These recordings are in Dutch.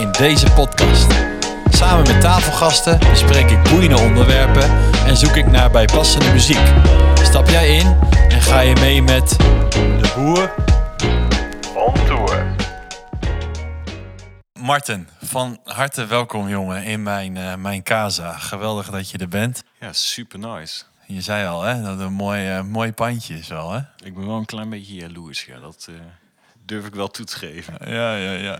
in deze podcast. Samen met tafelgasten bespreek ik boeiende onderwerpen en zoek ik naar bijpassende muziek. Stap jij in en ga je mee met de boer? On tour. Martin, van harte welkom jongen in mijn, eh, mijn casa. Geweldig dat je er bent. Ja, super nice. Je zei al hè, dat een mooi, eh, mooi pandje is wel hè? Ik ben wel een klein beetje jaloers. Ja. Dat eh, durf ik wel toe te geven. Ja, ja, ja.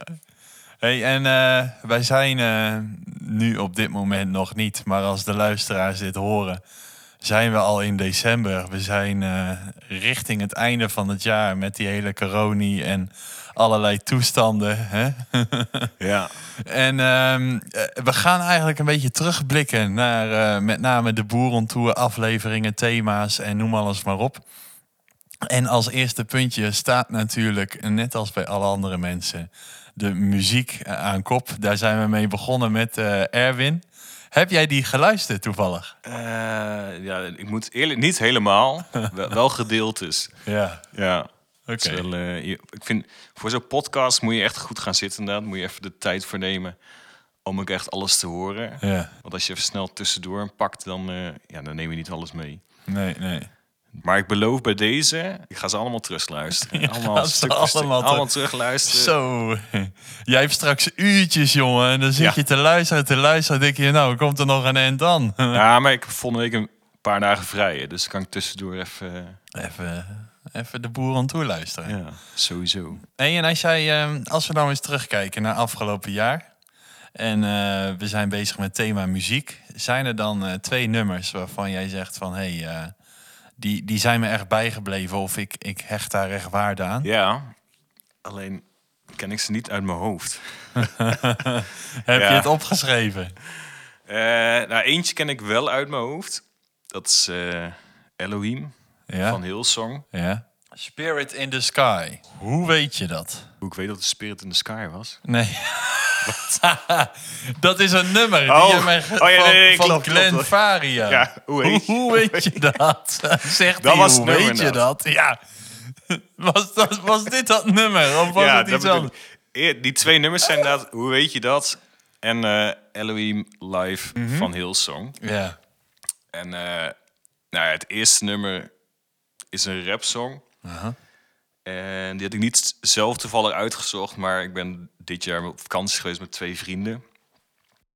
Hey, en eh, wij zijn eh, nu op dit moment nog niet, maar als de luisteraars dit horen, zijn we al in december. We zijn eh, richting het einde van het jaar met die hele coronie en allerlei toestanden. Hè? Ja. en ehm, eh, we gaan eigenlijk een beetje terugblikken naar met name de Boerentour afleveringen, thema's en noem alles maar op. En als eerste puntje staat natuurlijk, net als bij alle andere mensen, de muziek eh, aan kop. Daar zijn we mee begonnen met eh, Erwin. Heb jij die geluisterd toevallig? Eh, ja, ik moet eerlijk, niet helemaal. wel, wel gedeeltes. Ja, Ja. oké. Ik vind, voor zo'n podcast moet je echt goed gaan zitten inderdaad. Moet je even de tijd voor nemen om ook echt alles te horen. Ja, Want als je even snel tussendoor pakt, dan, ja, dan neem je niet alles mee. nee, nee. Maar ik beloof bij deze, ik ga ze allemaal terugluisteren. allemaal, stuk stuk, allemaal terug- allemaal terugluisteren. Zo, jij hebt straks uurtjes, jongen. En dan zit Ja. je te luisteren, te luisteren. denk je, nou, komt er nog een end dan? Ja, maar ik heb volgende week een paar dagen vrij. Dus kan ik tussendoor even... Even, even de boer aan toe luisteren. Ja, sowieso. Hey, en als, jij, ehm, als we nou eens terugkijken naar afgelopen jaar. En eh, we zijn bezig met thema muziek. Zijn er dan eh, twee nummers waarvan jij zegt van... hé, hey, eh, die, die zijn me echt bijgebleven of ik, ik hecht daar echt waarde aan? Ja, alleen ken ik ze niet uit mijn hoofd. Heb Ja. je het opgeschreven? Eh, nou, eentje ken ik wel uit mijn hoofd. Dat is eh, Elohim Ja. van Hillsong. ja. Spirit in the Sky. Hoe weet je dat? Hoe ik weet dat de Spirit in the Sky was. Nee. dat is een nummer die Oh. je mij Oh ja, van, nee, nee, van klopt, Glenn klopt. Faria. Ja, hoe weet je- hoe weet je dat? Zegt Dat hij, was hoe het nummer weet je dat? Ja. Was, dat, was dit dat nummer? Of was het dat iets anders? Die twee nummers zijn inderdaad, hoe weet je dat? En eh, Elohim Live Mhm. van Hillsong. Ja. En eh, nou ja, het eerste nummer is een rapsong. Aha. En die had ik niet zelf toevallig uitgezocht, maar ik ben dit jaar op vakantie geweest met twee vrienden.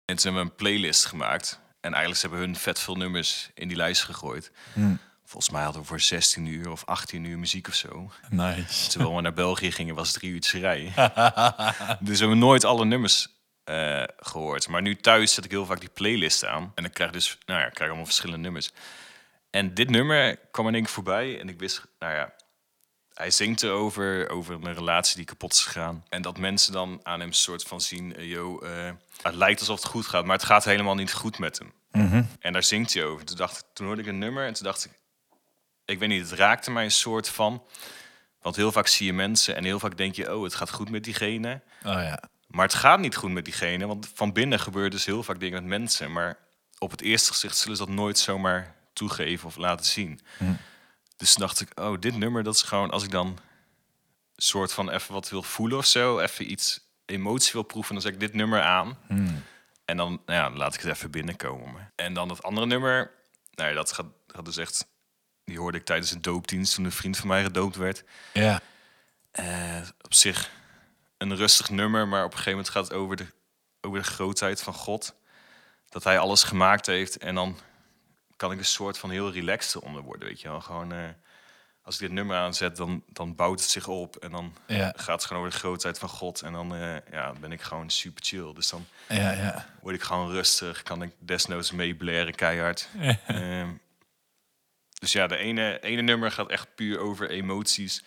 En ze hebben een playlist gemaakt. En eigenlijk ze hebben hun vet veel nummers in die lijst gegooid. Hmm. Volgens mij hadden we voor 16 uur of 18 uur muziek of zo. Nice. Terwijl we naar België gingen, was het drie uurtjes rijden. dus we hebben nooit alle nummers eh, gehoord. Maar nu thuis zet ik heel vaak die playlist aan. En dan krijg ik dus, nou ja, ik krijg allemaal verschillende nummers. En dit nummer kwam in één keer voorbij. En ik wist, nou ja, hij zingt erover, over een relatie die kapot is gegaan. En dat mensen dan aan hem soort van zien, eh, yo, eh, het lijkt alsof het goed gaat, maar het gaat helemaal niet goed met hem. En daar zingt hij over. Toen, dacht, ik- toen hoorde ik een nummer en toen dacht ik, ik weet niet, het raakte mij een soort van. Want heel vaak zie je mensen en heel vaak denk je, oh, het gaat goed met diegene. Oh ja. Maar het gaat niet goed met diegene, want van binnen gebeuren dus heel vaak dingen met mensen. Maar op het eerste gezicht zullen ze dat nooit zomaar toegeven of laten zien. Dus toen dacht ik, oh, dit nummer, dat is gewoon als ik dan soort van even wat wil voelen of zo, even iets emotie wil proeven, dan zet ik dit nummer aan. En dan, nou ja, laat ik het even binnenkomen. En dan dat andere nummer, nou ja, dat gaat, gaat dus echt, die hoorde ik tijdens een doopdienst toen een vriend van mij gedoopt werd. Ja. Eh, op zich een rustig nummer, maar op een gegeven moment gaat het over de, over de grootheid van God. Dat hij alles gemaakt heeft en dan kan ik een soort van heel relaxed onder worden, weet je wel. Gewoon, eh, als ik dit nummer aanzet, dan, dan bouwt het zich op en dan Ja. gaat het gewoon over de grootheid van God. En dan eh, ja, ben ik gewoon super chill. Dus dan Ja, ja. word ik gewoon rustig, kan ik desnoods meeblaren keihard. Ehm, dus ja, de ene, ene nummer gaat echt puur over emoties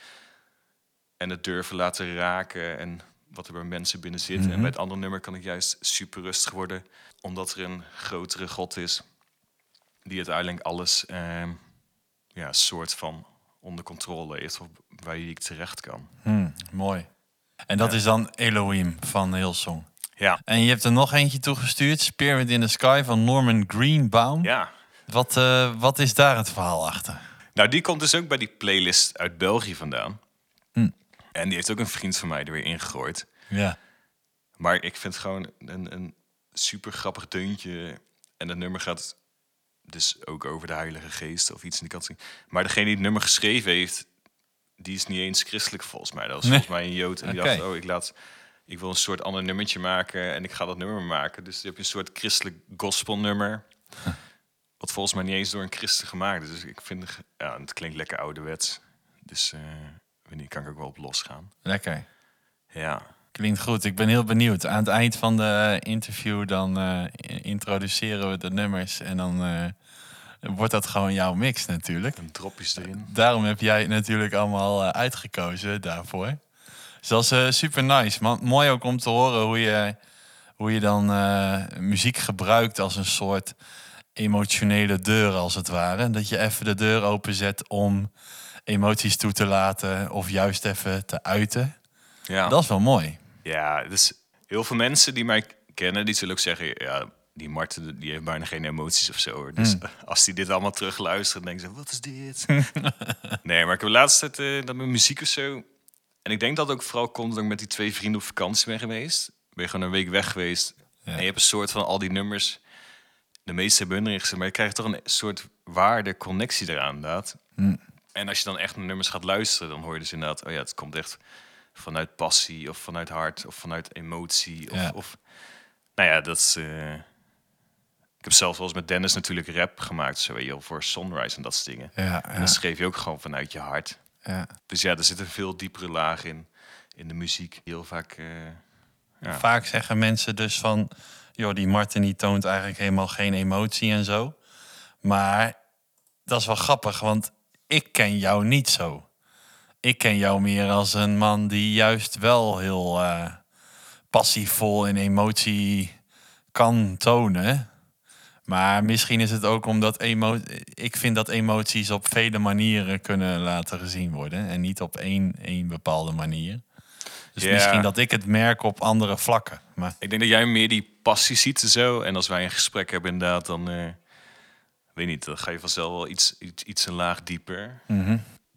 en het durven laten raken en wat er bij mensen binnen zit. En bij het andere nummer kan ik juist super rustig worden, omdat er een grotere God is die uiteindelijk alles ehm, ja, soort van onder controle heeft, of waar je terecht kan. Hm, mooi. En dat is dan Elohim van Hillsong. Ja, En je hebt er nog eentje toegestuurd. Spirit in the Sky van Norman Greenbaum. ja. Wat, eh, wat is daar het verhaal achter? Nou, die komt dus ook bij die playlist uit België vandaan. Hm. En die heeft ook een vriend van mij er weer ingegooid. Ja. Maar ik vind het gewoon een, een super grappig deuntje. En het nummer gaat dus ook over de Heilige Geest of iets in die kant. Maar degene die het nummer geschreven heeft, die is niet eens christelijk volgens mij. Dat was Nee. volgens mij een Jood. En die dacht, oh, ik, laat, ik wil een soort ander nummertje maken en ik ga dat nummer maken. Dus je een soort christelijk gospelnummer. Wat volgens mij niet eens door een christen gemaakt is. Dus ik vind, ja, het klinkt lekker ouderwets. Dus eh wanneer kan ik ook wel op losgaan. Lekker. Ja. Klinkt goed. Ik ben heel benieuwd. Aan het eind van de interview dan eh, introduceren we de nummers. En dan eh, wordt dat gewoon jouw mix natuurlijk. En dropjes erin. Daarom heb jij het natuurlijk allemaal eh, uitgekozen daarvoor. Dus dat is super nice. Man, mooi ook om te horen hoe je, hoe je dan muziek gebruikt als een soort emotionele deur als het ware. Dat je even de deur openzet om emoties toe te laten of juist even te uiten. Ja. Dat is wel mooi. Ja, dus heel veel mensen die mij kennen, die zullen ook zeggen, ja, die Marten die heeft bijna geen emoties of zo. hoor. Dus als die dit allemaal terugluisteren, denken ze, wat is dit? nee, maar ik heb laatst tijd eh, dat met muziek of zo. En ik denk dat het ook vooral komt dat ik met die twee vrienden op vakantie ben geweest. Ben je gewoon een week weg geweest. En je hebt een soort van al die nummers. De meeste hebben hun maar je krijgt toch een soort waarde connectie eraan, inderdaad. En als je dan echt naar nummers gaat luisteren, dan hoor je dus inderdaad, oh ja, het komt echt vanuit passie of vanuit hart of vanuit emotie. Of, Ja. of nou ja, dat is. eh, ik heb zelf wel eens met Dennis natuurlijk rap gemaakt, zo weet je wel, voor Sunrise en dat soort dingen. Ja, En dan schreef je ook gewoon vanuit je hart. ja. Dus ja, er zit een veel diepere laag in, in de muziek. Heel vaak. eh, ja. Vaak zeggen mensen dus van... joh, die Martin die toont eigenlijk helemaal geen emotie en zo. Maar dat is wel grappig, want ik ken jou niet zo. Ik ken jou meer als een man die juist wel heel eh, passievol en emotie kan tonen. Maar misschien is het ook omdat emo ik vind dat emoties op vele manieren kunnen laten gezien worden. En niet op één, één bepaalde manier. Dus misschien dat ik het merk op andere vlakken. Maar Ik denk dat jij meer die passie ziet en zo. En als wij een gesprek hebben, inderdaad, dan. eh, weet niet, dan ga je vanzelf wel iets, iets, iets een laag dieper.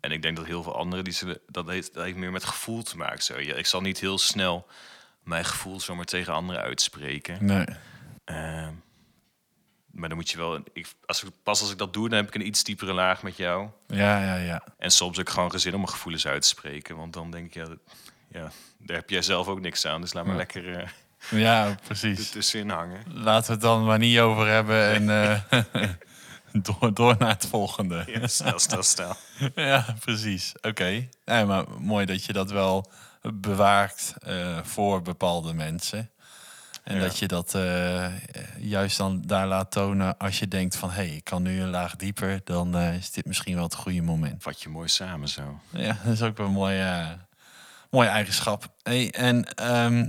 En ik denk dat heel veel anderen die zullen. Dat heeft, dat heeft meer met gevoel te maken. Zo. Ik zal niet heel snel mijn gevoel zomaar tegen anderen uitspreken. nee. Ehm, maar dan moet je wel. Ik, als ik, pas als ik dat doe, dan heb ik een iets diepere laag met jou. Ja, ja, ja. En soms ook gewoon geen zin om mijn gevoelens uit te spreken. Want dan denk ik, ja, dat- ja daar heb jij zelf ook niks aan. Dus laat maar lekker eh Ja, precies. ertussenin hangen. Laten we het dan maar niet over hebben en eh, door, door naar het volgende. Ja, snel, snel, snel. Ja, precies. Oké. Nee, maar mooi dat je dat wel bewaakt eh, voor bepaalde mensen. En Ja. dat je dat eh, juist dan daar laat tonen als je denkt van... hé, hey, ik kan nu een laag dieper, dan eh, is dit misschien wel het goede moment. Vat je mooi samen zo. Ja, dat is ook wel een mooie, mooie eigenschap. Hey, en ehm,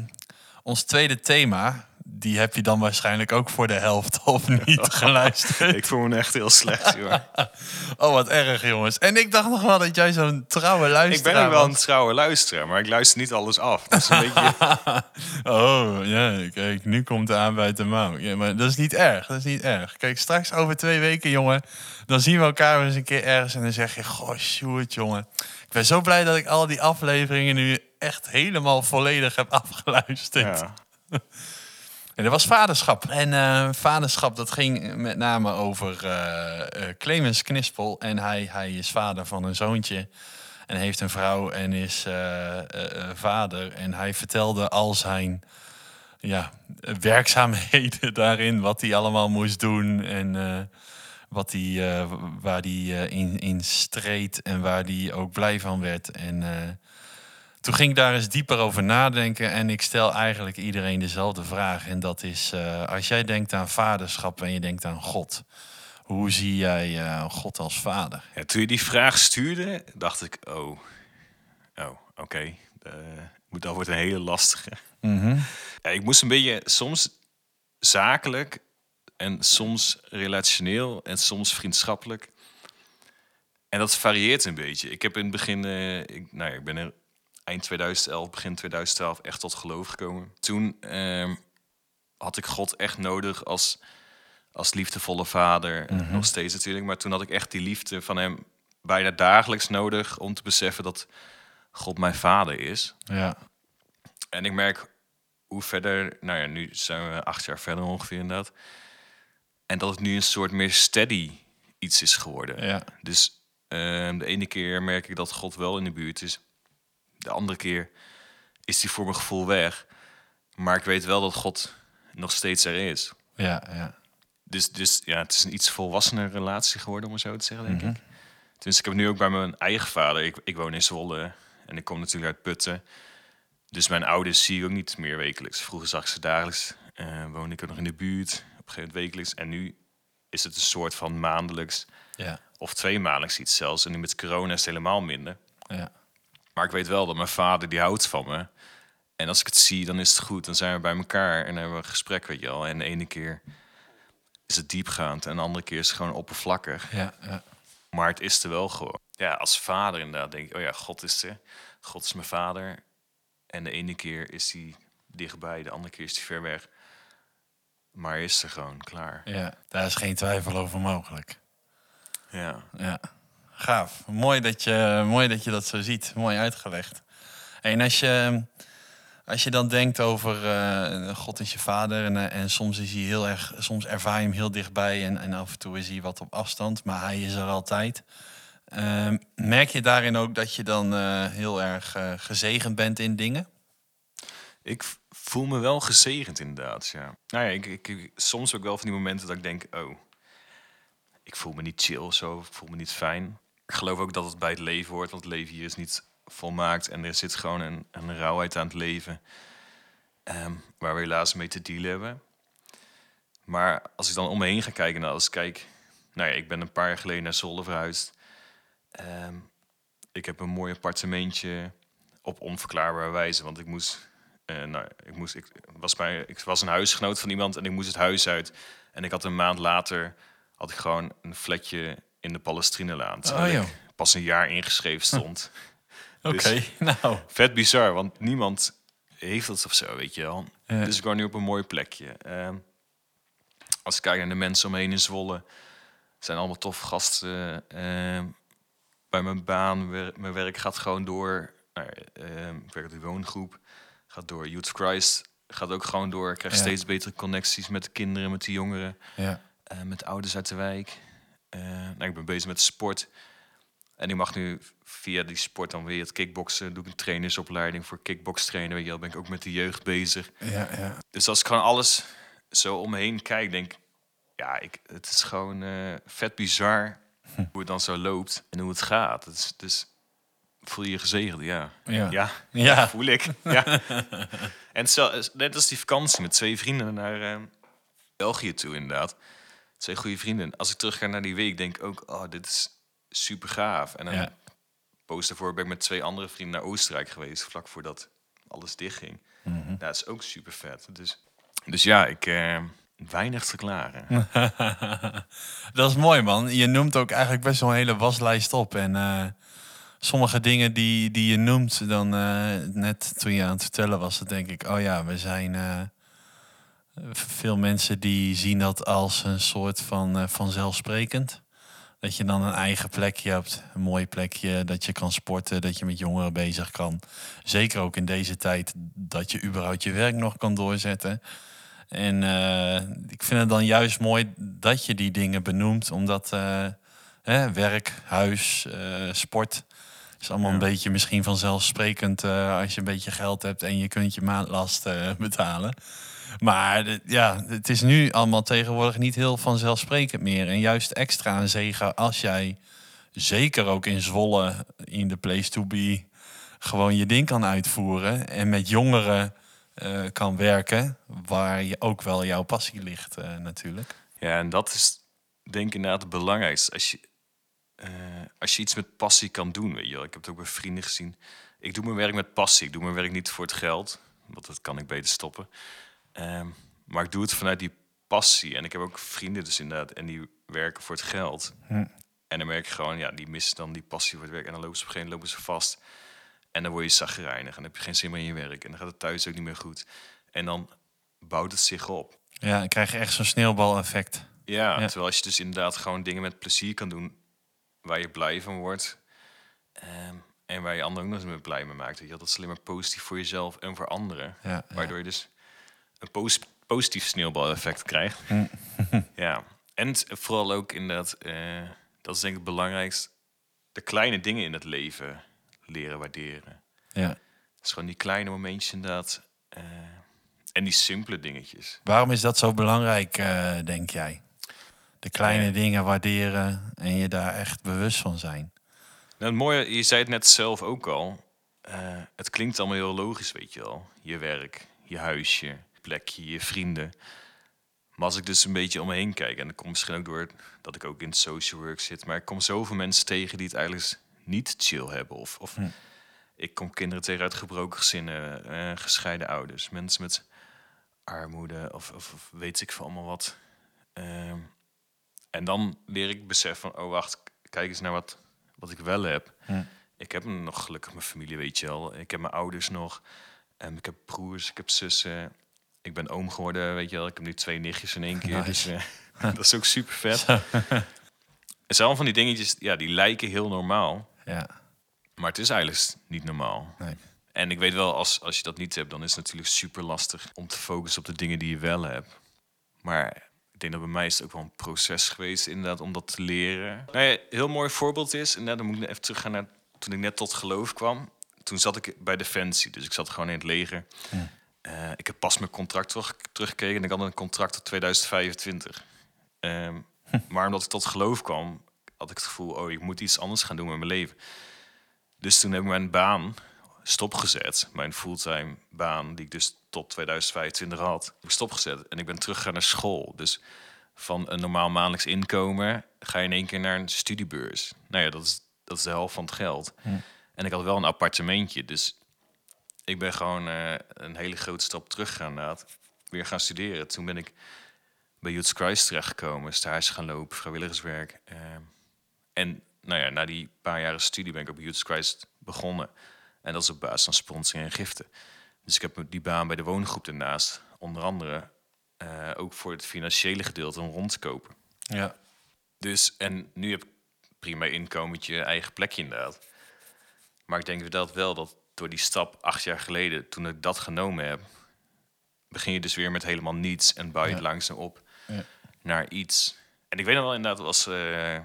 ons tweede thema, die heb je dan waarschijnlijk ook voor de helft of niet geluisterd. Ik voel me echt heel slecht, joh. Oh, wat erg, jongens. En ik dacht nog wel dat jij zo'n trouwe Ik luisteraar ben ook wel een trouwe luisteraar, maar ik luister niet alles af. Dat is een beetje... Oh, ja, kijk, nu komt de aan bij de mouw. Ja, maar dat is niet erg, dat is niet erg. Kijk, straks over twee weken, jongen, dan zien we elkaar weer eens een keer ergens en dan zeg je, goh, Sjoerd, jongen. Ik ben zo blij dat ik al die afleveringen nu echt helemaal volledig heb afgeluisterd. Ja. Dat was vaderschap. En eh, vaderschap, dat ging met name over eh, eh, Clemens Knispel. En hij, hij is vader van een zoontje. En heeft een vrouw en is vader. En hij vertelde al zijn ja, werkzaamheden daarin. Wat hij allemaal moest doen. En wat eh, waar hij in, in streed. En waar hij ook blij van werd. En... toen ging ik daar eens dieper over nadenken en ik stel eigenlijk iedereen dezelfde vraag. En dat is, eh, als jij denkt aan vaderschap en je denkt aan God, hoe zie jij eh, God als vader? Ja, toen je die vraag stuurde, dacht ik, oh, oh oké. Eh, Dat wordt een hele lastige. Ja, ik moest een beetje, soms zakelijk en soms relationeel en soms vriendschappelijk. En dat varieert een beetje. Ik heb in het begin, ik, nou ja, ik ben er eind 2011, begin 2012 echt tot geloof gekomen. Toen ehm, had ik God echt nodig als, als liefdevolle vader. En Nog steeds natuurlijk. Maar toen had ik echt die liefde van hem bijna dagelijks nodig om te beseffen dat God mijn vader is. Ja. En ik merk hoe verder, nou ja, nu zijn we acht jaar verder ongeveer inderdaad. En dat het nu een soort meer steady iets is geworden. Ja. Dus ehm, de ene keer merk ik dat God wel in de buurt is. De andere keer is hij voor mijn gevoel weg. Maar ik weet wel dat God nog steeds er is. Ja, ja. Dus, dus ja, het is een iets volwassener relatie geworden, om het zo te zeggen, denk ik. Dus ik heb nu ook bij mijn eigen vader. Ik, ik woon in Zwolle en ik kom natuurlijk uit Putten. Dus mijn ouders zie ik ook niet meer wekelijks. Vroeger zag ik ze dagelijks. eh woonde ik ook nog in de buurt, op een gegeven moment wekelijks. En nu is het een soort van maandelijks Ja, of twee maandelijks iets zelfs. En nu met corona is het helemaal minder. ja. Maar ik weet wel dat mijn vader, die houdt van me. En als ik het zie, dan is het goed. Dan zijn we bij elkaar en hebben we een gesprek, weet je wel. En de ene keer is het diepgaand en de andere keer is het gewoon oppervlakkig. ja, ja. Maar het is er wel gewoon. Ja, als vader inderdaad denk ik, oh ja, God is er. God is mijn vader. En de ene keer is hij dichtbij, de andere keer is hij ver weg. Maar hij is er gewoon, klaar. ja. Daar is geen twijfel over mogelijk. Ja. Ja, gaaf. Mooi dat je, mooi dat, je dat zo ziet. Mooi uitgelegd. En als je, als je dan denkt over eh, God is je vader en, eh, en soms is hij heel erg, soms ervaar je hem heel dichtbij en, en af en toe is hij wat op afstand, maar hij is er altijd. Ehm, merk je daarin ook dat je dan eh, heel erg gezegend bent in dingen? Ik voel me wel gezegend inderdaad, ja. Nou ja, ik, ik, soms ook wel van die momenten dat ik denk, oh, ik voel me niet chill zo, ik voel me niet fijn. Ik geloof ook dat het bij het leven hoort, want het leven hier is niet volmaakt en er zit gewoon een, een rauwheid aan het leven ehm, waar we helaas mee te dealen hebben. Maar als ik dan om me heen ga kijken, nou, als ik kijk, nou ja, ik ben een paar jaar geleden naar Zwolle verhuisd. Ehm, ik heb een mooi appartementje op onverklaarbare wijze, want ik moest eh, nou, ik, moest, ik, was bij, ik was een huisgenoot van iemand en ik moest het huis uit. En ik had een maand later had ik gewoon een flatje in de Palestrinelaan. Terwijl Oh, joh. ik pas een jaar ingeschreven stond. Oké, Dus- nou. Vet bizar, want niemand heeft dat of zo, weet je wel. Dus ik woon nu op een mooi plekje. Ehm, als ik kijk naar de mensen omheen in Zwolle, zijn allemaal toffe gasten. Ehm, bij mijn baan, wer- mijn werk gaat gewoon door. Ehm, ik werk de woongroep, gaat door. Youth Christ gaat ook gewoon door. Ik krijg Ja. steeds betere connecties met de kinderen, met de jongeren. Ja, Eh, met ouders uit de wijk. Eh, nou, ik ben bezig met sport. En ik mag nu via die sport dan weer het kickboksen. Doe ik een trainersopleiding voor kickbox trainen. Weet je wel, ben ik ook met de jeugd bezig. ja, ja. Dus als ik gewoon alles zo om me heen kijk, denk ik... Ja, ik, het is gewoon eh, vet bizar hoe het dan zo loopt en hoe het gaat. Het is, dus voel je je gezegend, ja. Ja. Ja, Ja. voel ik. Ja. en zo, net als die vakantie met twee vrienden naar eh, België toe, inderdaad. Twee goede vrienden. Als ik terug ga naar die week, denk ik ook, oh, dit is super gaaf. En dan Ja. post daarvoor ben ik met twee andere vrienden naar Oostenrijk geweest, vlak voordat alles dichtging. Mhm. Dat is ook super vet. Dus, dus ja, ik eh, weinig te verklaren. Dat is mooi, man. Je noemt ook eigenlijk best wel een hele waslijst op. En eh, sommige dingen die, die je noemt, dan eh, net toen je aan het vertellen was, dan denk ik, oh ja, we zijn. eh, veel mensen die zien dat als een soort van eh, vanzelfsprekend. Dat je dan een eigen plekje hebt, een mooi plekje, dat je kan sporten, dat je met jongeren bezig kan. Zeker ook in deze tijd dat je überhaupt je werk nog kan doorzetten. En eh, ik vind het dan juist mooi dat je die dingen benoemt, omdat eh, hè, werk, huis, sport is allemaal een beetje misschien vanzelfsprekend als je een beetje geld hebt en je kunt je maandlast betalen. Maar ja, het is nu allemaal tegenwoordig niet heel vanzelfsprekend meer. En juist extra een zegen als jij, zeker ook in Zwolle, in de place to be, gewoon je ding kan uitvoeren. En met jongeren eh, kan werken, waar je ook wel jouw passie ligt eh, natuurlijk. Ja, en dat is denk ik inderdaad het belangrijkste. Als je, eh, als je iets met passie kan doen, weet je wel. Ik heb het ook bij vrienden gezien. Ik doe mijn werk met passie. Ik doe mijn werk niet voor het geld, want dat kan ik beter stoppen. Ehm, maar ik doe het vanuit die passie. En ik heb ook vrienden dus inderdaad, en die werken voor het geld. En dan merk ik gewoon, ja, die missen dan die passie voor het werk. En dan lopen ze op een gegeven moment lopen ze vast. En dan word je zagrijnig en dan heb je geen zin meer in je werk. En dan gaat het thuis ook niet meer goed. En dan bouwt het zich op. Ja, dan krijg je echt zo'n sneeuwbaleffect. Ja, Ja. terwijl als je dus inderdaad gewoon dingen met plezier kan doen waar je blij van wordt. ehm, en waar je anderen ook nog eens mee blij mee maakt. Weet je, dat is alleen maar positief voor jezelf en voor anderen. Ja, ja. Waardoor je dus een pos- positief sneeuwbaleffect krijgt. ja, en vooral ook inderdaad, eh dat is denk ik het belangrijkste. De kleine dingen in het leven leren waarderen. Ja. Het is gewoon die kleine momentjes inderdaad. eh, en die simpele dingetjes. Waarom is dat zo belangrijk, eh, denk jij? De kleine dingen waarderen en je daar echt bewust van zijn. Nou, het mooie, je zei het net zelf ook al. het klinkt allemaal heel logisch, weet je wel. Je werk, je huisje, je plekje, je vrienden. Maar als ik dus een beetje om me heen kijk... en dat komt misschien ook door dat ik ook in social work zit... maar ik kom zoveel mensen tegen die het eigenlijk niet chill hebben. Of, of ik kom kinderen tegen uit gebroken gezinnen, eh, gescheiden ouders... mensen met armoede of, of, of weet ik veel allemaal wat. Ehm, en dan leer ik beseffen van, oh wacht, kijk eens naar wat, wat ik wel heb. Ik heb nog gelukkig mijn familie, weet je wel. Ik heb mijn ouders nog. En ik heb broers, ik heb zussen. Ik ben oom geworden, weet je wel. Ik heb nu twee nichtjes in één keer. Nice. Dus eh, dat is ook super vet. Het zijn van die dingetjes, ja, die lijken heel normaal. Ja, Maar het is eigenlijk niet normaal. nee. En ik weet wel, als, als je dat niet hebt, dan is het natuurlijk super lastig om te focussen op de dingen die je wel hebt. Maar ik denk dat bij mij is het ook wel een proces geweest, inderdaad, om dat te leren. Nou ja, heel mooi voorbeeld is, en dan moet ik even teruggaan naar toen ik net tot geloof kwam. Toen zat ik bij Defensie, dus ik zat gewoon in het leger. Eh, ik heb pas mijn contract terug, teruggekregen en ik had een contract tot 2025. Ehm, Maar omdat ik tot geloof kwam, had ik het gevoel, oh, ik moet iets anders gaan doen met mijn leven. Dus toen heb ik mijn baan stopgezet. Mijn fulltime baan, die ik dus tot 2025 had, heb ik stopgezet. En ik ben teruggegaan naar school. Dus van een normaal maandelijks inkomen ga je in één keer naar een studiebeurs. Nou ja, dat is, dat is de helft van het geld. En ik had wel een appartementje. Dus ik ben gewoon eh, een hele grote stap teruggegaan. inderdaad. Weer gaan studeren. Toen ben ik bij Youth Christ terechtgekomen. Stage gaan lopen, vrijwilligerswerk. eh, en nou ja, na die paar jaren studie ben ik op Youth Christ begonnen. En dat is op basis van sponsoring en giften. Dus ik heb die baan bij de woongroep ernaast. Onder andere eh, ook voor het financiële gedeelte om rond te kopen. Ja. Dus, en nu heb ik prima inkomentje, eigen plekje inderdaad. Maar ik denk dat wel dat door die stap acht jaar geleden, toen ik dat genomen heb, begin je dus weer met helemaal niets en bouw je het langzaam op Ja. naar iets. En ik weet nog wel inderdaad, was, eh,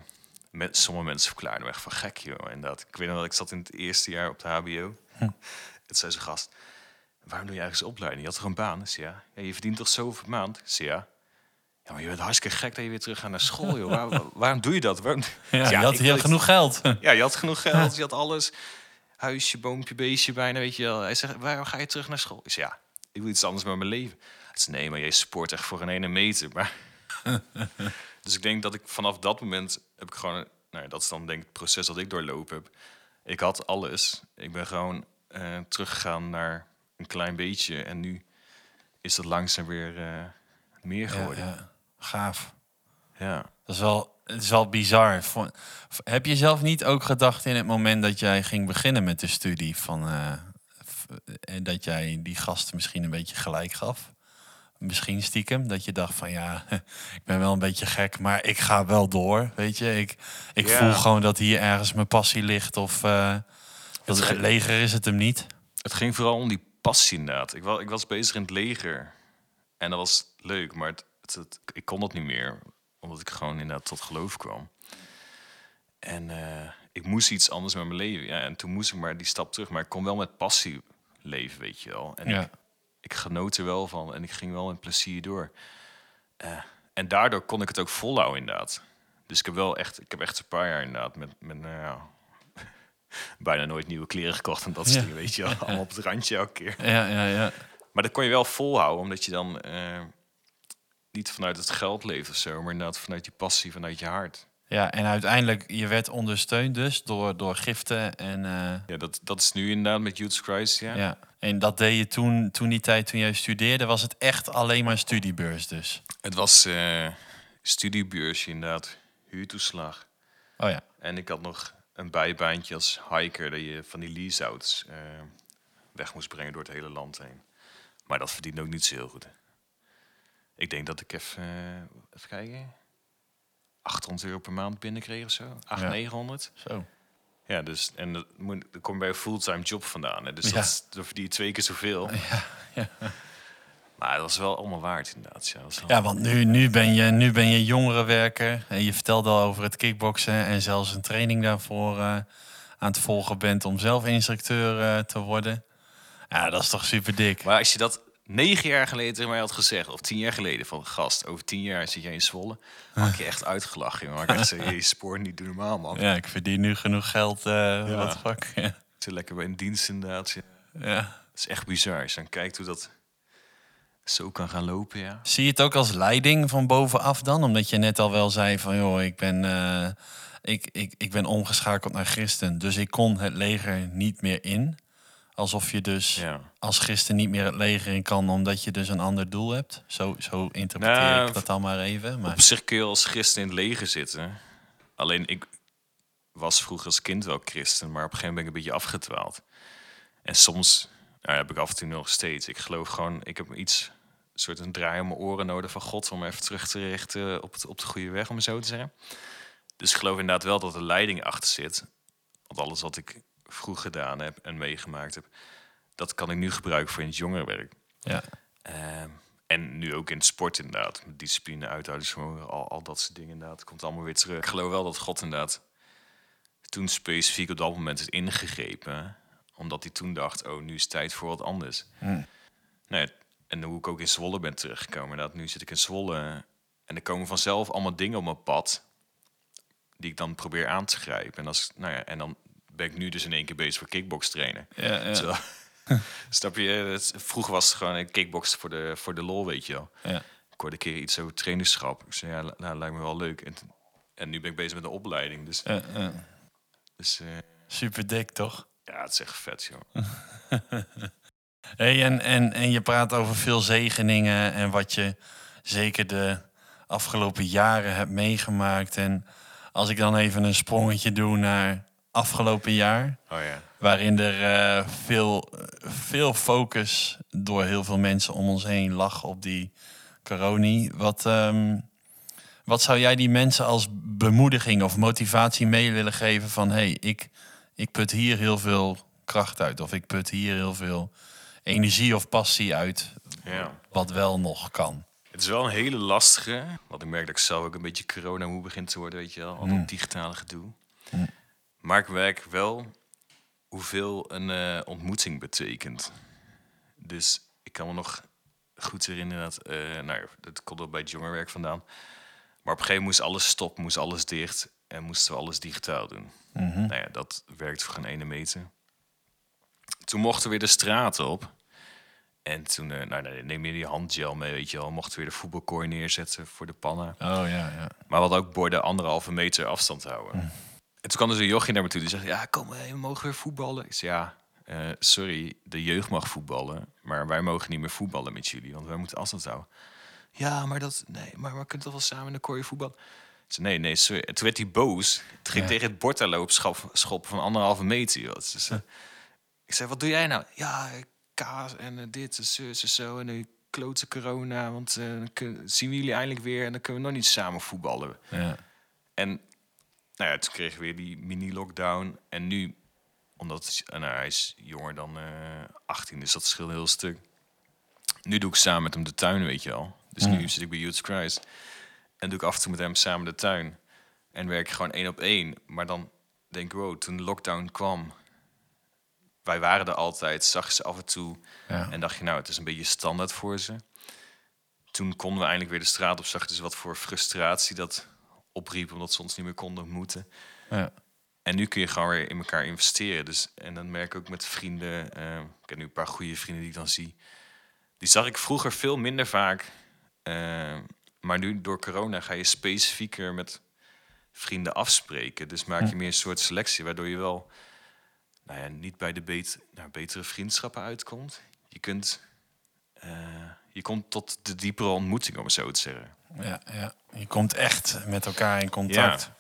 met, sommige mensen verklaarden me echt van gek, joh. Inderdaad. Ik weet nog wel, ik zat in het eerste jaar op de HBO. Het zei ze gast, waarom doe je eigenlijk opleiding? Je had toch een baan? Ik zei, ja. ja, je verdient toch zoveel per maand? Ik zei, ja. Ja, maar je bent hartstikke gek dat je weer terug gaat naar school, joh. Waar- waarom doe je dat? Waarom? Ja, Ja, je had, je had genoeg geld. Ja, je had genoeg geld, je had alles. Huisje, boompje, beestje bijna, weet je wel. Hij zegt, waarom ga je terug naar school? Ik zei, ja, ik wil iets anders met mijn leven. Hij zei, nee, maar jij sport echt voor een ene meter. Maar... dus ik denk dat ik vanaf dat moment heb ik gewoon... Nou ja, dat is dan denk ik het proces dat ik doorlopen heb. Ik had alles. Ik ben gewoon eh, teruggegaan naar een klein beetje. En nu is het langzaam weer eh, meer geworden. Ja, ja. Gaaf. ja. Dat is wel, het is wel bizar. Heb je zelf niet ook gedacht in het moment dat jij ging beginnen met de studie van en dat jij die gasten misschien een beetje gelijk gaf? Misschien stiekem dat je dacht van ja, ik ben wel een beetje gek, maar ik ga wel door. Weet je, ik, ik Ja. voel gewoon dat hier ergens mijn passie ligt of eh, dat Het- het leger is het hem niet. Het ging vooral om die passie inderdaad. Ik was, ik was bezig in het leger. En dat was leuk, maar het, het, het- ik kon dat niet meer. Omdat ik gewoon inderdaad tot geloof kwam. En eh, ik moest iets anders met mijn leven. Ja, en toen moest ik maar die stap terug. Maar ik kon wel met passie leven, weet je wel. En Ja. ik, ik genoot er wel van. En ik ging wel met plezier door. Eh, en daardoor kon ik het ook volhouden inderdaad. Dus ik heb wel echt, ik heb echt een paar jaar inderdaad met, met nou ja, bijna nooit nieuwe kleren gekocht en dat soort Ja. dingen, weet je wel. Allemaal op het randje elke keer. Ja, ja, ja. Maar dat kon je wel volhouden, omdat je dan eh, niet vanuit het geld leeft of zo, maar inderdaad vanuit je passie, vanuit je hart. Ja, en uiteindelijk, je werd ondersteund dus door, door giften en... eh, Ja, dat, dat is nu inderdaad met Youth Christ, ja. Ja, en dat deed je toen, toen die tijd, toen jij studeerde, was het echt alleen maar studiebeurs dus. Het was eh studiebeursje inderdaad, huurtoeslag. Oh ja, En ik had nog een bijbaantje als hiker dat je van die leaseouts eh weg moest brengen door het hele land heen. Maar dat verdient ook niet zo heel goed. Ik denk dat ik even, eh, even kijken, 800 euro per maand binnenkreeg of zo. 800, Ja. 900. Zo. Ja, dus en dat, moet, dat komt bij een fulltime job vandaan. Hè. Dus Ja. dat, is- dan verdien je twee keer zoveel. ja. Maar dat was wel allemaal waard inderdaad. Ja, dat wel- Ja, want nu, nu, ben je, nu ben je jongerenwerker. En je vertelde al over het kickboksen en zelfs een training daarvoor eh, aan het volgen bent om zelf instructeur eh, te worden. Ja, dat is toch super dik. Maar als je dat negen jaar geleden tegen mij had gezegd, of tien jaar geleden van gast, over tien jaar zit jij in Zwolle, had ik je echt uitgelachen. Maar ik echt je spoort niet doe normaal man. Ja, ik verdien nu genoeg geld. eh Wat fuck. Ja. Lekker bij een dienst inderdaad. Ja. Ja. Het is echt bizar. Als je dan kijkt hoe dat zo kan gaan lopen, ja. Zie je het ook als leiding van bovenaf dan? Omdat je net al wel zei van joh, ik ben, eh, ik, ik, ik ben omgeschakeld naar christen. Dus ik kon het leger niet meer in. Alsof je dus Ja. Als christen niet meer het leger in kan, omdat je dus een ander doel hebt. Zo, zo interpreteer Nou, ik dat dan maar even. Maar Op zich kun je als christen in het leger zitten. Alleen ik was vroeger als kind wel christen, maar op een gegeven moment ben ik een beetje afgedwaald. En soms nou, heb ik af en toe nog steeds. Ik geloof gewoon, ik heb iets, een soort een draai om mijn oren nodig van God om even terug te richten op, het, op de goede weg, om het zo te zeggen. Dus ik geloof inderdaad wel dat er leiding achter zit. Want alles wat ik vroeg gedaan heb en meegemaakt heb, dat kan ik nu gebruiken voor in het jongerenwerk. ja. Ehm, en nu ook in het sport inderdaad. Met discipline, uithoudingsvermogen, al, al dat soort dingen inderdaad. Komt allemaal weer terug. Ik geloof wel dat God inderdaad toen specifiek op dat moment is ingegrepen. Omdat hij toen dacht, oh, nu is het tijd voor wat anders. Nee, en hoe ik ook in Zwolle ben teruggekomen. Inderdaad, nu zit ik in Zwolle. En er komen vanzelf allemaal dingen op mijn pad. Die ik dan probeer aan te grijpen. En, als, nou ja, en dan ben ik nu dus in één keer bezig voor kickbox trainen. Ja, ja. Terwijl- Snap je? Vroeger was het gewoon een kickbox voor de, voor de lol, weet je wel. Ja. Ik hoorde een keer iets over trainerschap. Ik zei, ja, nou, lijkt me wel leuk. En, en nu ben ik bezig met de opleiding. Dus, Ja, ja. dus eh, Super dik, toch? ja, het is echt vet, joh. Hey, en, en, en je praat over veel zegeningen en wat je zeker de afgelopen jaren hebt meegemaakt. En als ik dan even een sprongetje doe naar afgelopen jaar, Oh ja. waarin er eh, veel, veel focus door heel veel mensen om ons heen lag op die corona. Wat, ehm, wat zou jij die mensen als bemoediging of motivatie mee willen geven van hey, ik, ik put hier heel veel kracht uit of ik put hier heel veel energie of passie uit, ja. wat wel nog kan. Het is wel een hele lastige. Want ik merk dat ik zelf ook een beetje corona moe begint te worden, weet je wel. Al dat digitale gedoe. Maar ik merk wel hoeveel een eh, ontmoeting betekent. Dus ik kan me nog goed herinneren dat... eh nou, dat komt ook bij het jongerenwerk vandaan. Maar op een gegeven moment moest alles stoppen, moest alles dicht... en moesten we alles digitaal doen. Nou ja, dat werkt voor geen ene meter. Toen mochten we weer de straten op... En toen eh, nou, nee, neem je die handgel mee, weet je wel. Mochten we weer de voetbalkooi neerzetten voor de pannen. Oh ja, ja. Maar we hadden ook borden anderhalve meter afstand houden. En toen kwam dus een jochie naar me toe. Die zegt, ja, kom, eh, we mogen weer voetballen. Ik zei, ja, eh, sorry, de jeugd mag voetballen. Maar wij mogen niet meer voetballen met jullie. Want wij moeten afstand houden. Ja, maar dat, nee, maar we kunnen toch wel samen in de kooi voetballen? Ik zei, nee, nee, sorry. En toen werd hij boos. Toen ging Ja. tegen het bord aan lopen schop, schoppen van anderhalve meter. Joh. Dus, eh, ik zei, wat doe jij nou? Ja, kaas en dit en zus en zo. En de klote corona. Want dan zien we jullie eindelijk weer. En dan kunnen we nog niet samen voetballen. ja. En nou ja, toen kregen we weer die mini-lockdown. En nu, omdat eh, nou, hij is jonger dan eh 18, dus dat scheelt een heel stuk. Nu doe ik samen met hem de tuin, weet je wel. Dus nu zit ik bij Youth Christ. En doe ik af en toe met hem samen de tuin. En werk ik gewoon één op één. Maar dan denk ik, wow, toen de lockdown kwam... Wij waren er altijd, zag ze af en toe. Ja. En dacht je, nou, het is een beetje standaard voor ze. Toen konden we eindelijk weer de straat op. Zag dus wat voor frustratie dat opriep... omdat ze ons niet meer konden ontmoeten. ja. En nu kun je gewoon weer in elkaar investeren. Dus, en dan merk ik ook met vrienden... eh, ik heb nu een paar goede vrienden die ik dan zie. Die zag ik vroeger veel minder vaak. eh, maar nu door corona ga je specifieker met vrienden afspreken. Dus maak je meer een soort selectie... waardoor je wel nou ja, niet bij de bet nou, betere vriendschappen uitkomt. Je kunt... eh, je komt tot de diepere ontmoeting, om het zo te zeggen. Ja, ja. Je komt echt met elkaar in contact.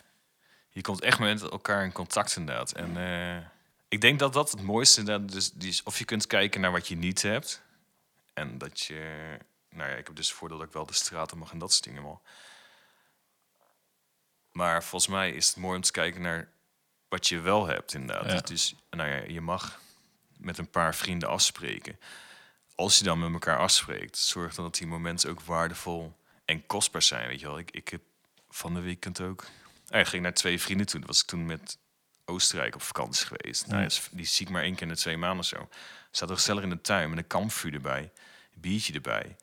je komt echt met elkaar in contact inderdaad. En eh, ik denk dat dat het mooiste inderdaad dus die is. Of je kunt kijken naar wat je niet hebt. En dat je... Nou ja, ik heb dus het voordeel dat ik wel de straten mag en dat soort dingen wel. Maar volgens mij is het mooi om te kijken naar wat je wel hebt inderdaad. Ja. Dus nou ja, je mag met een paar vrienden afspreken. Als je dan met elkaar afspreekt, zorg dan dat die momenten ook waardevol en kostbaar zijn. Weet je wel, ik, ik heb van de weekend ook. Ah, ik ging naar twee vrienden toen. Was ik toen met Oostenrijk op vakantie geweest. Nou, die zie ik maar één keer in de twee maanden of zo. Zaten gezellig in de tuin met een kampvuur erbij, een biertje erbij.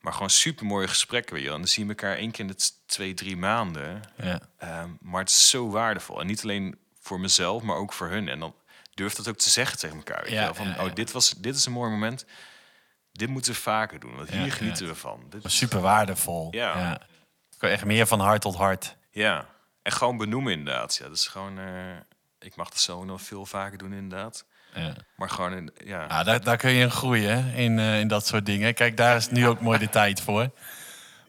Maar gewoon super mooie gesprekken, wel. En dan zie je elkaar één keer in de twee, drie maanden. Ja. Ehm, maar het is zo waardevol. En niet alleen voor mezelf, maar ook voor hun. En dan durf dat ook te zeggen tegen elkaar. Weet Ja, wel? Van, ja, ja. oh, dit, was, dit is een mooi moment. Dit moeten we vaker doen. Want hier Ja, genieten ja. we van. Dit is- Super waardevol. Ja. Echt meer van hart tot hart. Ja, en gewoon benoemen inderdaad. Ja, dat is gewoon... eh, ik mag dat zo nog veel vaker doen inderdaad. Ja. Maar gewoon, in, ja... Nou, daar, daar kun je in groeien hè, in, eh, in dat soort dingen. Kijk, daar is nu ook mooi de tijd voor.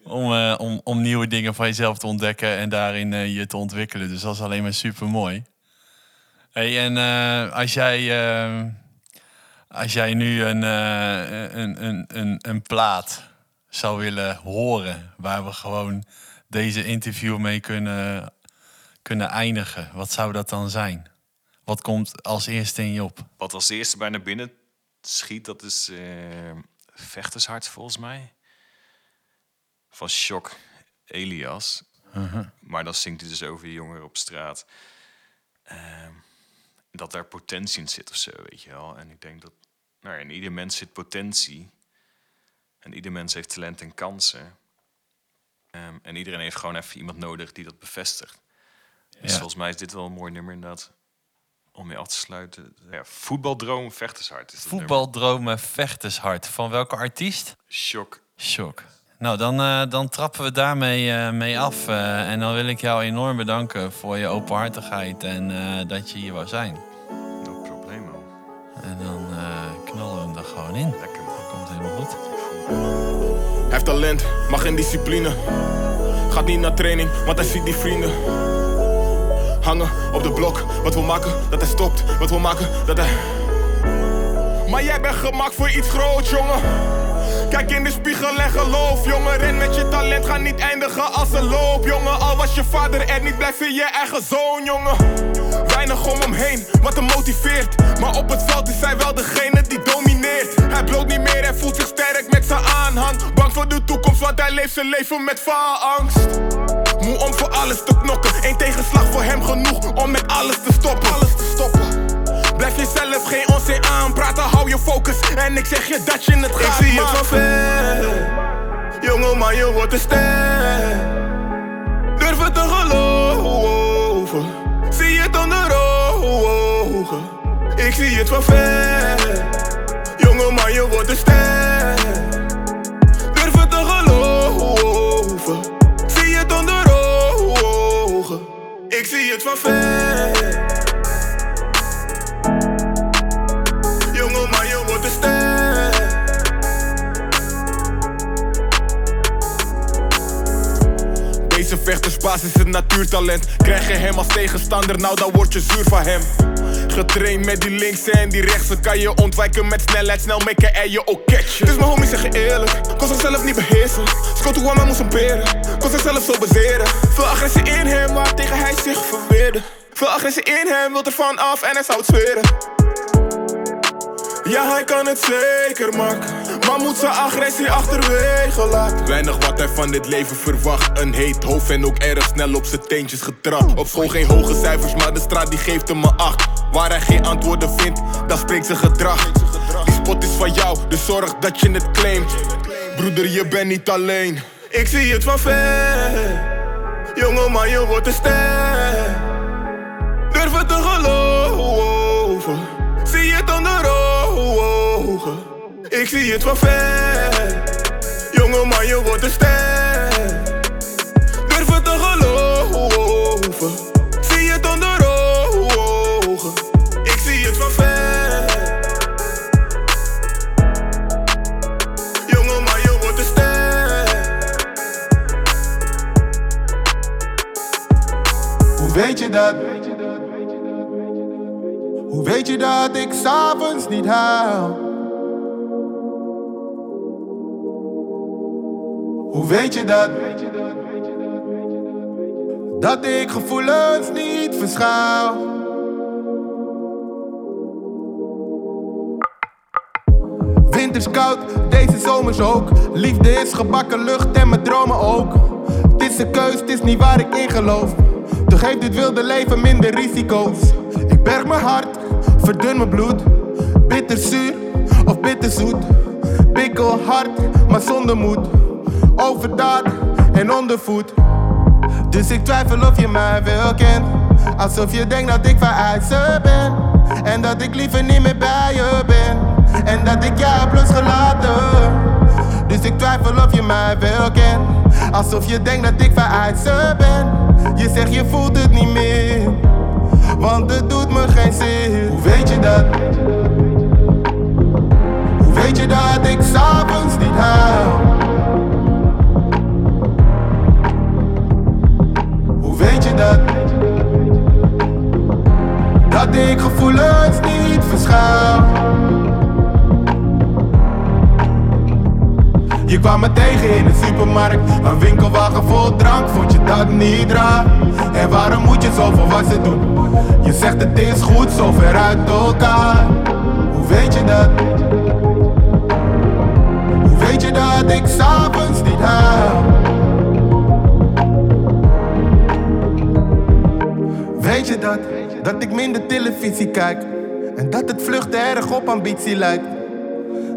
Om, eh, om, om nieuwe dingen van jezelf te ontdekken en daarin je te ontwikkelen. Dus dat is alleen maar super mooi. Hey, en als, jij, als jij nu een, eh, een, een, een, een plaat zou willen horen, waar we gewoon deze interview mee kunnen, kunnen eindigen, wat zou dat dan zijn? Wat komt als eerste in je op? Wat als eerste bij naar binnen schiet, dat is eh Vechtershart volgens mij. Van Shock Elias. Maar dan zingt hij dus over de jongeren op straat. Ehm, dat daar potentie in zit of zo, weet je wel. En ik denk dat nou, in ieder mens zit potentie. En ieder mens heeft talent en kansen. Ehm, en iedereen heeft gewoon even iemand nodig die dat bevestigt. Dus Ja. volgens mij is dit wel een mooi nummer inderdaad. Om mee af te sluiten. Ja, voetbaldroom, vechtershart. Is dat. Voetbaldromen Vechtershart. Van welke artiest? Shock. Shock. Nou, dan, eh, dan trappen we daarmee eh, mee af. eh, en dan wil ik jou enorm bedanken voor je openhartigheid en eh, dat je hier wou zijn. Lekker. Dat komt helemaal goed. Hij heeft talent, maar geen discipline. Gaat niet naar training, want hij ziet die vrienden. Hangen op de blok, wat wil maken dat hij stopt. Wat wil maken dat hij. Maar jij bent gemaakt voor iets groots, jongen. Kijk in de spiegel en geloof, jongen. Ren met je talent, ga niet eindigen als een loop, jongen. Al was je vader er niet, blijf in je eigen zoon, jongen. Weinig om hem heen, wat hem motiveert. Maar op het veld is hij wel degene die domineert. Hij bloot niet meer en voelt zich sterk met zijn aanhang. Bang voor de toekomst, want hij leeft zijn leven met faalangst. Moe om voor alles te knokken. Eén tegenslag voor hem genoeg om met alles te stoppen. Alles te stoppen. Blijf jezelf geen onzin aan praten, hou je focus. En ik zeg je dat je het gaat Ik zie het van ver. Jongen, maar je wordt een ster. Durf het te geloven. Zie het onder ogen. Ik zie het van ver. Jongen, maar je wordt een ster. Durf het te geloven. Zie het onder ogen. Ik zie het van ver. Jongen, maar je wordt een ster. Deze vechtersbaas is een natuurtalent. Krijg je hem als tegenstander, nou dan word je zuur van hem. Getraind met die linkse en die rechtse kan je ontwijken met snelheid. Snel mikken en je ook catchen. Dus mijn homie zeg je eerlijk, kon zichzelf niet beheersen. Scott maar moest hem peren, kon zichzelf zo bezeren. Veel agressie in hem, waar tegen hij zich verweerde. Veel agressie in hem, wil ervan af en hij zou het zweren. Ja, hij kan het zeker maken. Maar moet zijn agressie achterwege laten. Weinig wat hij van dit leven verwacht. Een heet hoofd en ook erg snel op zijn teentjes getrapt. Op school geen hoge cijfers, maar de straat die geeft hem een acht. Waar hij geen antwoorden vindt, dan spreekt zijn gedrag. Die spot is van jou, dus zorg dat je het claimt. Broeder, je bent niet alleen. Ik zie het van ver. Jongen, maar je wordt een ster. Durf het te geloven. Ik zie het van ver. Jongen, maar je wordt een ster. Durf het te geloven. Zie het onder ogen. Ik zie het van ver. Jongen, maar je wordt een ster. Hoe weet je dat? Hoe weet je dat ik s'avonds niet huil? Hoe weet je dat? Dat ik gevoelens niet verschuil. Winters koud, deze zomers ook. Liefde is gebakken lucht en mijn dromen ook. Het is een keus, het is niet waar ik in geloof. Toch heeft dit wilde leven minder risico's. Ik berg mijn hart, verdun mijn bloed. Bitterzuur of bitterzoet. Pikkel hard, maar zonder moed. Overdaad en ondervoed. Dus ik twijfel of je mij wel kent. Alsof je denkt dat ik veruit ze ben. En dat ik liever niet meer bij je ben. En dat ik jou heb losgelaten. Dus ik twijfel of je mij wel kent. Alsof je denkt dat ik veruit ze ben. Je zegt je voelt het niet meer. Want het doet me geen zin. Hoe weet je dat? Hoe weet je dat ik s'avonds niet huil? Hoe weet je dat? Dat ik gevoelens niet verschuil. Je kwam me tegen in de supermarkt, een winkelwagen vol drank, vond je dat niet raar? En waarom moet je zoveel wassen doen? Je zegt het is goed, zo ver uit elkaar. Hoe weet je dat? Hoe weet je dat ik s'avonds niet huil? Weet je dat? Dat ik minder televisie kijk. En dat het vluchten erg op ambitie lijkt.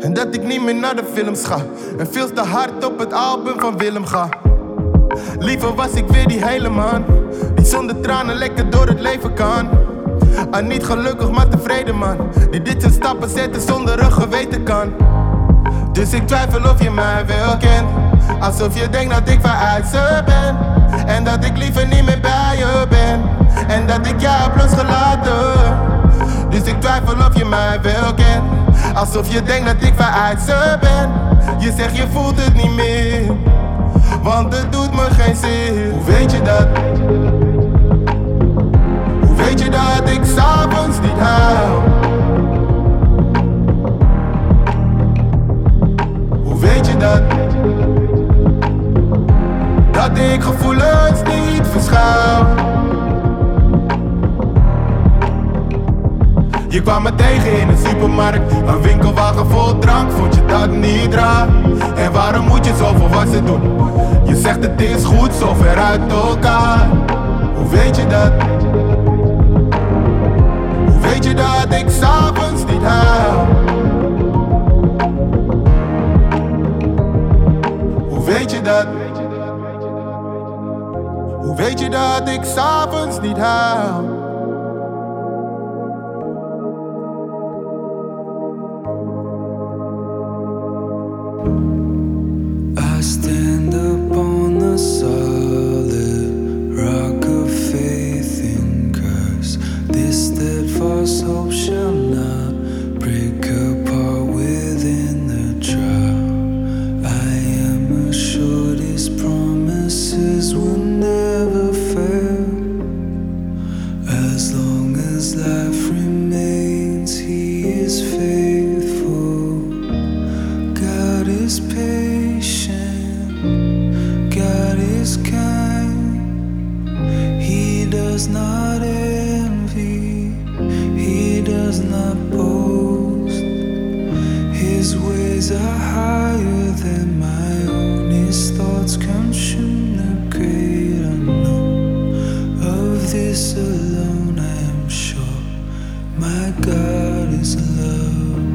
En dat ik niet meer naar de films ga. En veel te hard op het album van Willem ga. Liever was ik weer die hele man. Die zonder tranen lekker door het leven kan. Ah, niet gelukkig, maar tevreden man. Die dit zijn stappen zetten zonder een geweten kan. Dus ik twijfel of je mij wel kent. Alsof je denkt dat ik veruit ze ben. En dat ik liever niet meer bij je ben. En dat ik jou heb losgelaten. Dus ik twijfel of je mij wel kent. Alsof je denkt dat ik veruit ze ben. Je zegt je voelt het niet meer. Want het doet me geen zin. Hoe weet je dat? Hoe weet je dat ik s'avonds niet huil? Hoe weet je dat? Dat ik gevoelens niet verschuil. Je kwam me tegen in de supermarkt, een winkelwagen vol drank, vond je dat niet raar? En waarom moet je zoveel wassen doen? Je zegt het is goed, zo ver uit elkaar. Hoe weet je dat? Hoe weet je dat ik s'avonds niet huil? Hoe weet je dat? Weet je dat ik s'avonds niet huil? My God is love.